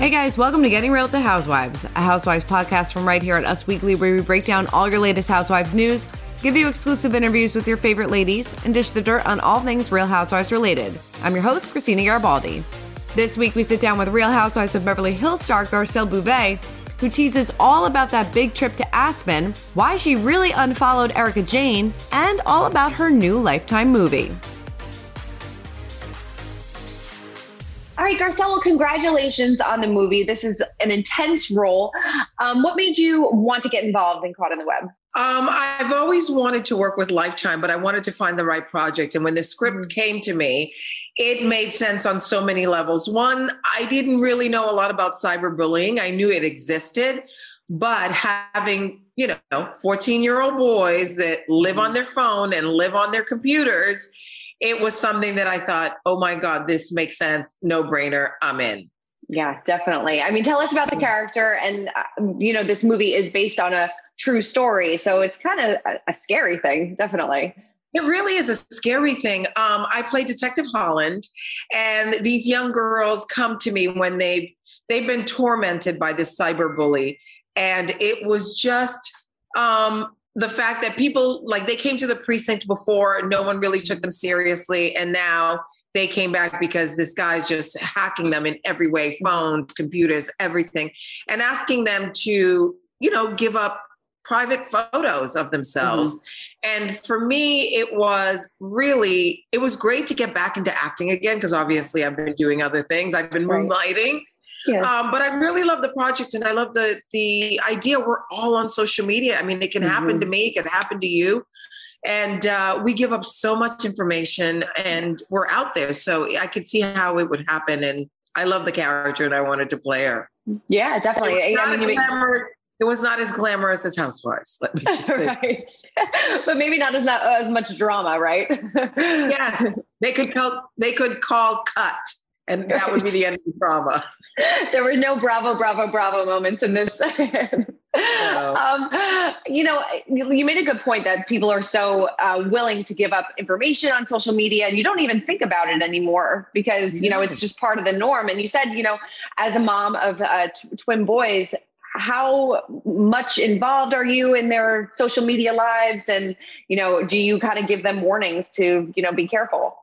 Hey guys, welcome to Getting Real with the Housewives, a Housewives podcast from right here at Us Weekly, where we break down all your latest Housewives news, give you exclusive interviews with your favorite ladies, and dish the dirt on all things Real Housewives related. I'm your host, Christina Garibaldi. This week, we sit down with Real Housewives of Beverly Hills star Garcelle Beauvais, who teases all about that big trip to Aspen, why she really unfollowed Erika Jayne, and all about her new Lifetime movie. Garcelle, congratulations on the movie. This is an intense role. Um, what made you want to get involved in Caught in the Web? Um, I've always wanted to work with Lifetime, but I wanted to find the right project. And when the script mm-hmm. came to me, it made sense on so many levels. One, I didn't really know a lot about cyberbullying. I knew it existed, but having, you know, 14 year old boys that live on their phone and live on their computers, it was something that I thought, oh my God, this makes sense. No brainer. I'm in. Yeah, definitely. I mean, tell us about the character. And, uh, you know, this movie is based on a true story. So it's kind of a, a scary thing, definitely. It really is a scary thing. Um, I play Detective Holland, and these young girls come to me when they've they've been tormented by this cyber bully, and it was just um, the fact that people like they came to the precinct before, no one really took them seriously, and now they came back because this guy's just hacking them in every way phones computers everything and asking them to you know give up private photos of themselves mm-hmm. and for me it was really it was great to get back into acting again because obviously i've been doing other things i've been right. moonlighting Yes. Um, but I really love the project and I love the the idea we're all on social media. I mean, it can mm-hmm. happen to me, it can happen to you. And uh, we give up so much information and we're out there. So I could see how it would happen. And I love the character and I wanted to play her. Yeah, definitely. I mean, it was not as glamorous as Housewives. Let me just say. right. but maybe not as not as much drama, right? yes, they could call they could call cut, and that would be the end of the drama. there were no bravo, bravo, bravo moments in this. um, you know, you made a good point that people are so uh, willing to give up information on social media and you don't even think about it anymore because, you know, it's just part of the norm. And you said, you know, as a mom of uh, t- twin boys, how much involved are you in their social media lives? And, you know, do you kind of give them warnings to, you know, be careful?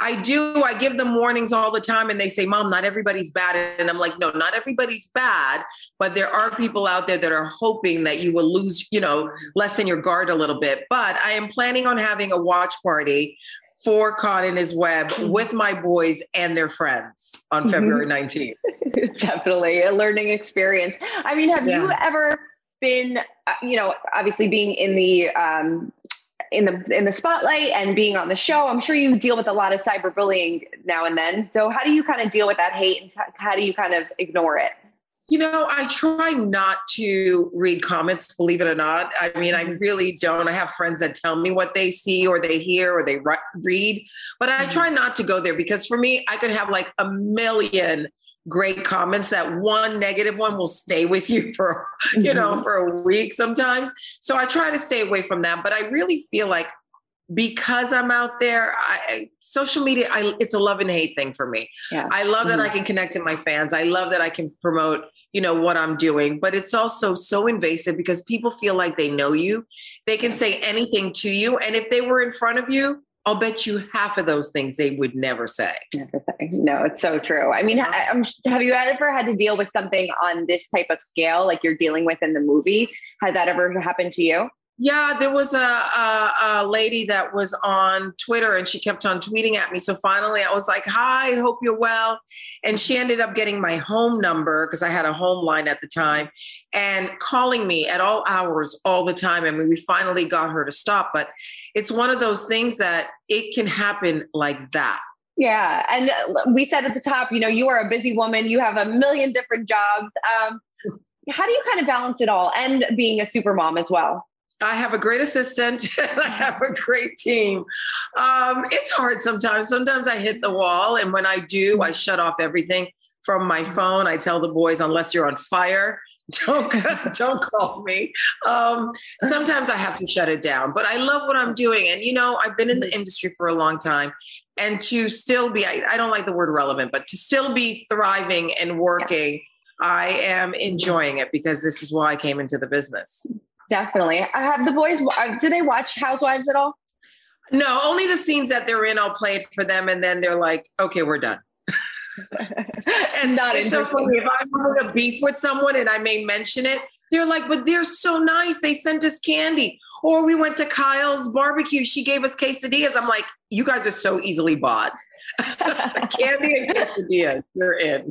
I do. I give them warnings all the time, and they say, Mom, not everybody's bad. And I'm like, No, not everybody's bad, but there are people out there that are hoping that you will lose, you know, lessen your guard a little bit. But I am planning on having a watch party for Caught in His Web with my boys and their friends on mm-hmm. February 19th. Definitely a learning experience. I mean, have yeah. you ever been, uh, you know, obviously being in the um, in the in the spotlight and being on the show. I'm sure you deal with a lot of cyberbullying now and then. So how do you kind of deal with that hate and how do you kind of ignore it? You know i try not to read comments believe it or not. I mean i mm-hmm. really don't. I have friends that tell me what they see or they hear or they read but i mm-hmm. try not to go there because for me i could have like a million great comments that one negative one will stay with you for you know mm-hmm. for a week sometimes so i try to stay away from that but i really feel like because i'm out there I, social media I, it's a love and hate thing for me yeah. i love that i mm-hmm. can connect to my fans i love that i can promote you know what i'm doing but it's also so invasive because people feel like they know you they can say anything to you and if they were in front of you I'll bet you half of those things they would never say. Never say. No, it's so true. I mean, have you ever had to deal with something on this type of scale, like you're dealing with in the movie? Has that ever happened to you? Yeah, there was a, a, a, lady that was on Twitter and she kept on tweeting at me. So finally I was like, Hi, hope you're well. And she ended up getting my home number because I had a home line at the time and calling me at all hours all the time. I mean, we finally got her to stop, but it's one of those things that it can happen like that. Yeah. And we said at the top, you know, you are a busy woman, you have a million different jobs. Um, how do you kind of balance it all and being a super mom as well? I have a great assistant and I have a great team. Um, it's hard sometimes. Sometimes I hit the wall, and when I do, I shut off everything from my phone. I tell the boys, unless you're on fire, don't don't call me. Um, sometimes I have to shut it down, but I love what I'm doing. And you know, I've been in the industry for a long time, and to still be I, I don't like the word relevant, but to still be thriving and working. I am enjoying it because this is why I came into the business. Definitely. I have the boys. Uh, do they watch Housewives at all? No, only the scenes that they're in. I'll play it for them, and then they're like, "Okay, we're done." and not it's so funny. If I want to beef with someone and I may mention it, they're like, "But they're so nice. They sent us candy." Or we went to Kyle's barbecue. She gave us quesadillas. I'm like, "You guys are so easily bought." candy and quesadillas. You're in.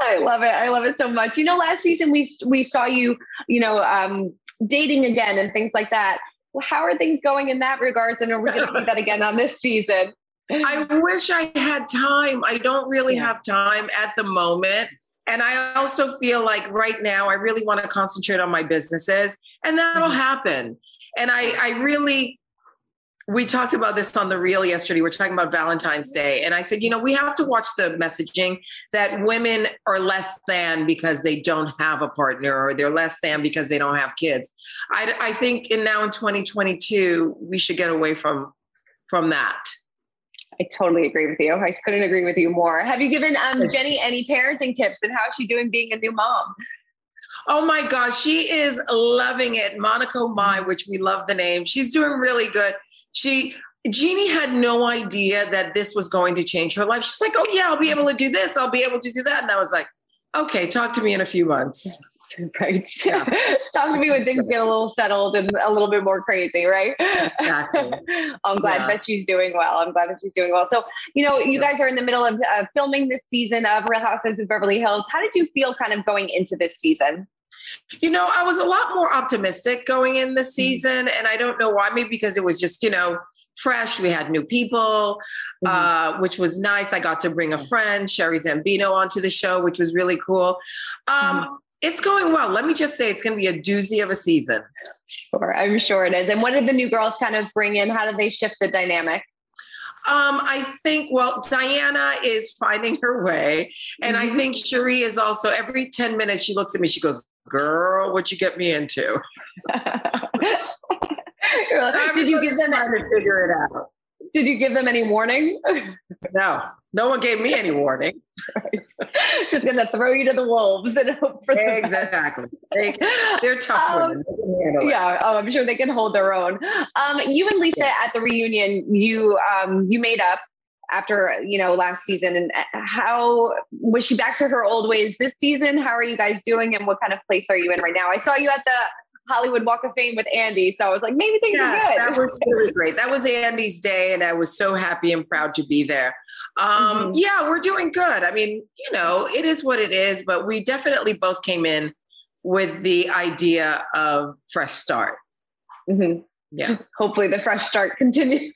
I love it. I love it so much. You know, last season we we saw you. You know, um, dating again and things like that. How are things going in that regards? And are we going to see that again on this season? I wish I had time. I don't really yeah. have time at the moment. And I also feel like right now I really want to concentrate on my businesses and that'll mm-hmm. happen. And I, I really we talked about this on the reel yesterday. We're talking about Valentine's Day. And I said, you know, we have to watch the messaging that women are less than because they don't have a partner or they're less than because they don't have kids. I, I think in now in 2022, we should get away from from that. I totally agree with you. I couldn't agree with you more. Have you given um, Jeannie any parenting tips and how is she doing being a new mom? Oh my gosh, she is loving it. Monaco Mai, which we love the name. She's doing really good she Jeannie had no idea that this was going to change her life. She's like, "Oh yeah, I'll be able to do this. I'll be able to do that." And I was like, "Okay, talk to me in a few months." Right. Yeah. talk to me when things get a little settled and a little bit more crazy, right? Exactly. I'm glad yeah. that she's doing well. I'm glad that she's doing well. So, you know, you guys are in the middle of uh, filming this season of Real Housewives of Beverly Hills. How did you feel kind of going into this season? You know, I was a lot more optimistic going in the mm-hmm. season, and I don't know why. Maybe because it was just, you know, fresh. We had new people, mm-hmm. uh, which was nice. I got to bring a friend, Sheree Zampino, onto the show, which was really cool. Um, mm-hmm. It's going well. Let me just say, it's going to be a doozy of a season. Sure, I'm sure it is. And what did the new girls kind of bring in? How did they shift the dynamic? Um, I think, well, Diana is finding her way. And I mm-hmm. think Sheree is also, every 10 minutes, she looks at me, she goes, Girl, what you get me into? Did you give them trying to figure it out? Did you give them any warning? no, no one gave me any warning. Just gonna throw you to the wolves and hope for the exactly. They, are tough um, women. Yeah, oh, I'm sure they can hold their own. Um, you and Lisa yeah. at the reunion, you um, you made up after you know last season and uh, how was she back to her old ways this season? How are you guys doing and what kind of place are you in right now? I saw you at the hollywood walk of fame with andy so i was like maybe things yes, are good. that was really great. That was andy's day and i was so happy and proud to be there. Um, mm-hmm. yeah we're doing good. I mean you know it is what it is but we definitely both came in with the idea of fresh start. Mm-hmm. yeah. Hopefully the fresh start continues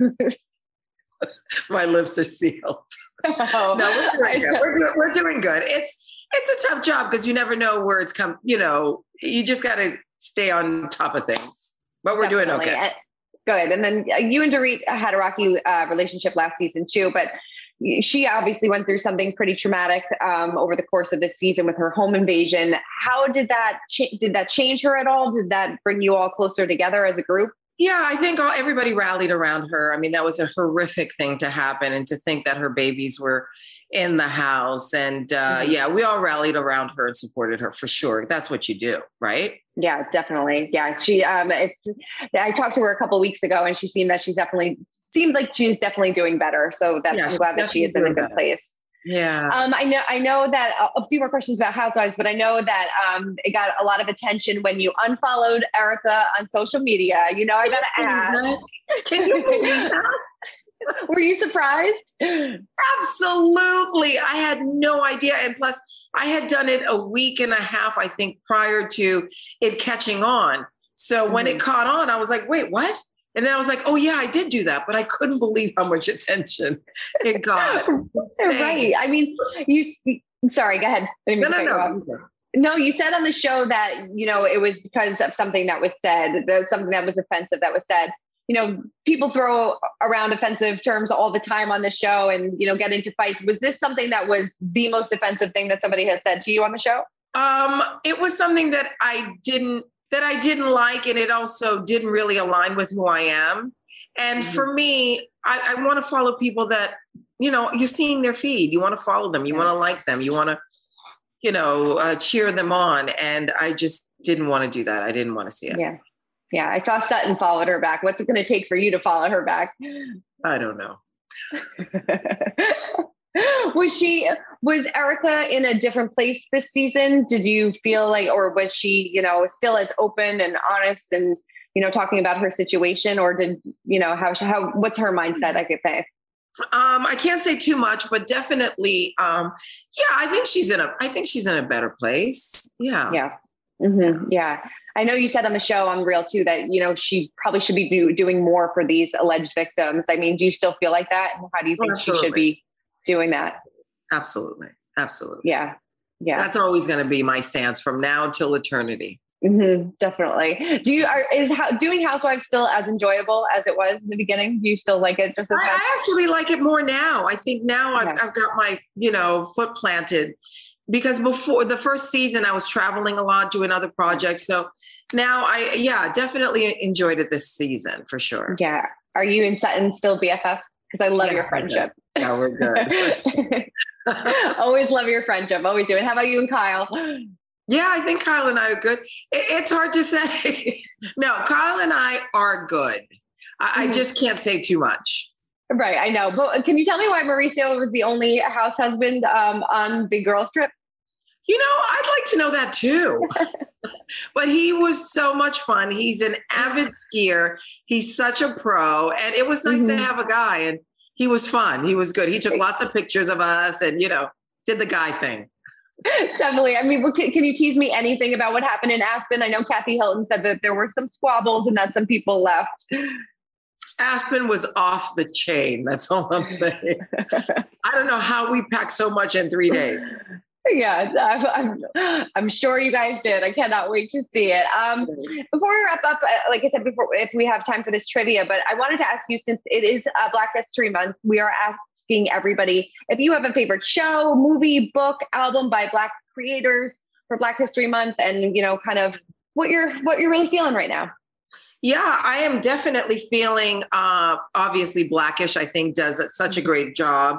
my lips are sealed. Oh, no, we're doing good. We're, we're doing good. It's it's a tough job because you never know where it's come. You know, you just got to stay on top of things. But we're Definitely. doing okay. Good. And then uh, you and Dorit had a rocky uh, relationship last season too, but she obviously went through something pretty traumatic um, over the course of this season with her home invasion. How did that ch- did that change her at all? Did that bring you all closer together as a group? Yeah, I think all, everybody rallied around her. I mean, that was a horrific thing to happen, and to think that her babies were in the house. And uh, mm-hmm. yeah, we all rallied around her and supported her for sure. That's what you do, right? Yeah, definitely. Yeah, she. Um, it's. I talked to her a couple weeks ago, and she seemed that she's definitely seemed like she's definitely doing better. So that's yeah, I'm glad that she is in a good better. place. Yeah. Um, I know. I know that uh, a few more questions about Housewives, but I know that um, it got a lot of attention when you unfollowed Erika on social media. You know, I gotta ask. Can you believe that? Were you surprised? Absolutely. I had no idea. And plus, I had done it a week and a half, I think, prior to it catching on. So mm-hmm. when it mm-hmm. caught on, I was like, wait, what? And then I was like, oh, yeah, I did do that. But I couldn't believe how much attention it got. right. I mean, you, sorry, go ahead. No, no, no. No, you said on the show that, you know, it was because of something that was said, that something that was offensive that was said you know, people throw around offensive terms all the time on the show and, you know, get into fights. Was this something that was the most offensive thing that somebody has said to you on the show? Um, it was something that I didn't that I didn't like, and it also didn't really align with who I am. And mm-hmm. for me, I, I want to follow people that, you know, you're seeing their feed. You want to follow them. You yeah. want to like them. You want to, you know, uh, cheer them on. And I just didn't want to do that. I didn't want to see it. Yeah. Yeah, I saw Sutton followed her back. What's it going to take for you to follow her back? I don't know. was she was Erika in a different place this season? Did you feel like or was she, you know, still as open and honest and you know talking about her situation or did, you know, how how what's her mindset, I could say? Um, I can't say too much, but definitely um yeah, I think she's in a I think she's in a better place. Yeah. Yeah. Mm-hmm. Yeah. I know you said on the show on Real too that you know she probably should be do, doing more for these alleged victims. I mean, do you still feel like that? How do you think she should be doing that? Absolutely, absolutely. Yeah, yeah. That's always going to be my stance from now till eternity. Mm-hmm, definitely. Do you are is how, doing Housewives still as enjoyable as it was in the beginning? Do you still like it just as I, I actually like it more now. I think now I've, I've got my you know foot planted because before the first season I was traveling a lot doing other projects. So now I yeah, definitely enjoyed it this season for sure. Yeah. Are you and Sutton still BFFs? Because I love yeah, your friendship. Yeah, we're good. Always love your friendship. Always do. And how about you and Kyle? Yeah, I think Kyle and I are good. It's hard to say. no, Kyle and I are good. I, mm-hmm. I just can't say too much. Right, I know. But can you tell me why Mauricio was the only house husband um, on the girls' trip? You know, I'd like to know that too. but he was so much fun. He's an avid skier. He's such a pro. And it was nice mm-hmm. to have a guy. And he was fun. He was good. He took lots of pictures of us and, you know, did the guy thing. Definitely. I mean, can, you tease me anything about what happened in Aspen? I know Kathy Hilton said that there were some squabbles and that some people left. Aspen was off the chain. That's all I'm saying. I don't know how we packed so much in three days yeah, I'm, I'm, sure you guys did. I cannot wait to see it. Um, before we wrap up, uh, like I said before, if we have time for this trivia, but I wanted to ask you since it is uh, Black History Month, we are asking everybody if you have a favorite show, movie, book, album by Black creators for Black History Month, and you know, kind of what you're what you're really feeling right now. Yeah, I am definitely feeling. Uh, obviously, Blackish. I think does such a mm-hmm. great job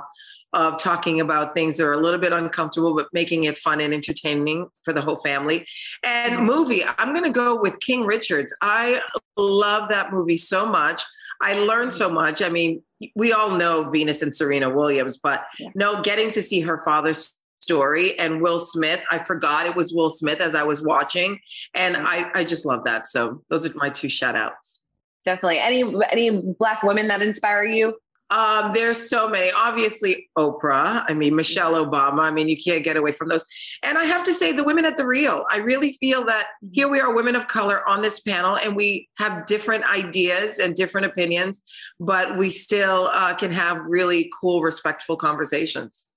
of talking about things that are a little bit uncomfortable, but making it fun and entertaining for the whole family. And movie, I'm going to go with King Richards. I love that movie so much. I learned so much. I mean, we all know Venus and Serena Williams, but yeah. no, getting to see her father's story and Will Smith. I forgot it was Will Smith as I was watching, and I, I just love that. So those are my two shout outs. Definitely. Any any black women that inspire you? Um, there's so many. Obviously, Oprah. I mean, Michelle Obama. I mean, you can't get away from those. And I have to say, the women at the Real. I really feel that here we are, women of color, on this panel, and we have different ideas and different opinions, but we still uh, can have really cool, respectful conversations.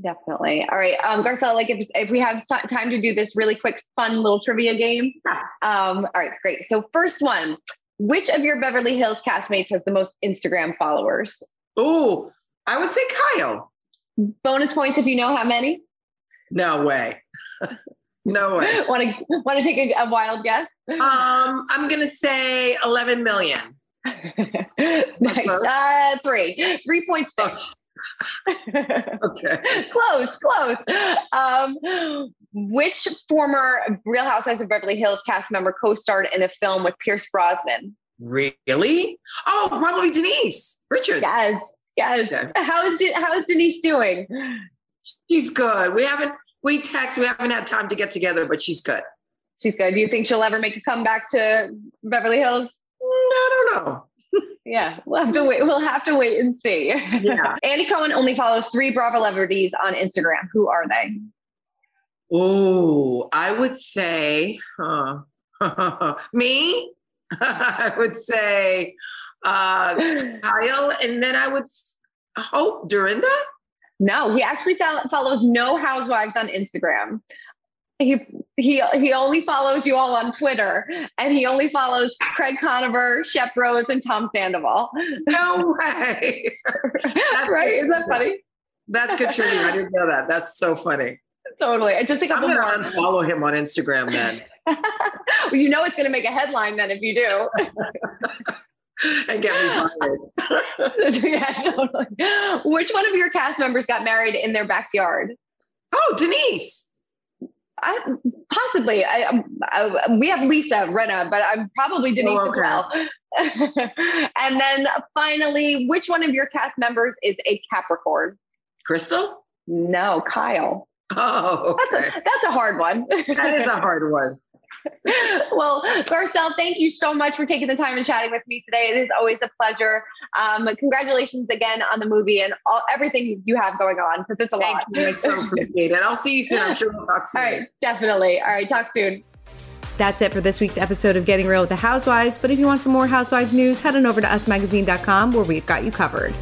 Definitely. All right, um, Garcelle. Like, if if we have time to do this really quick, fun little trivia game. Um, all right, great. So, first one. Which of your Beverly Hills castmates has the most Instagram followers? Oh, I would say Kyle. Bonus points if you know how many. No way. no way. want to want to take a, a, wild guess? Um, I'm gonna say 11 million. nice. Uh, three. Three point six. okay. close, close. Um, which former Real Housewives of Beverly Hills cast member co-starred in a film with Pierce Brosnan? Really? Oh, probably Denise Richards. Yes, yes. Okay. How is De- how is Denise doing? She's good. We haven't we text. We haven't had time to get together, but she's good. She's good. Do you think she'll ever make a comeback to Beverly Hills? Mm, I don't know. Yeah, we'll have to wait. We'll have to wait and see. Yeah. Andy Cohen only follows three Bravo celebrities on Instagram. Who are they? Oh, I would say huh. me. I would say uh, Kyle, and then I would hope Dorinda. No, he actually fol- follows no housewives on Instagram. He he he only follows you all on Twitter, and he only follows Craig Conover, Shep Rose, and Tom Sandoval. No way. right? Isn't that funny? That's good trivia. I didn't know that. That's so funny. Totally. I just a I'm couple gonna more. unfollow him on Instagram then, well, you know it's going to make a headline then if you do. and get me fired. yeah, totally. Which one of your cast members got married in their backyard? Oh, Denise. I, possibly. I, um, I, we have Lisa Rinna, but I'm probably Denise Oh, as well. and then finally, which one of your cast members is a Capricorn? Crystal. No, Kyle. Oh, That's, a, that's a hard one. That is a hard one. well, Garcelle, thank you so much for taking the time and chatting with me today. It is always a pleasure. Um, congratulations again on the movie and all, everything you have going on because it's a Thank lot. you. I so appreciate it. I'll see you soon. I'm sure we'll talk soon. All right, definitely. All right, talk soon. That's it for this week's episode of Getting Real with the Housewives. But if you want some more Housewives news, head on over to usmagazine.com where we've got you covered.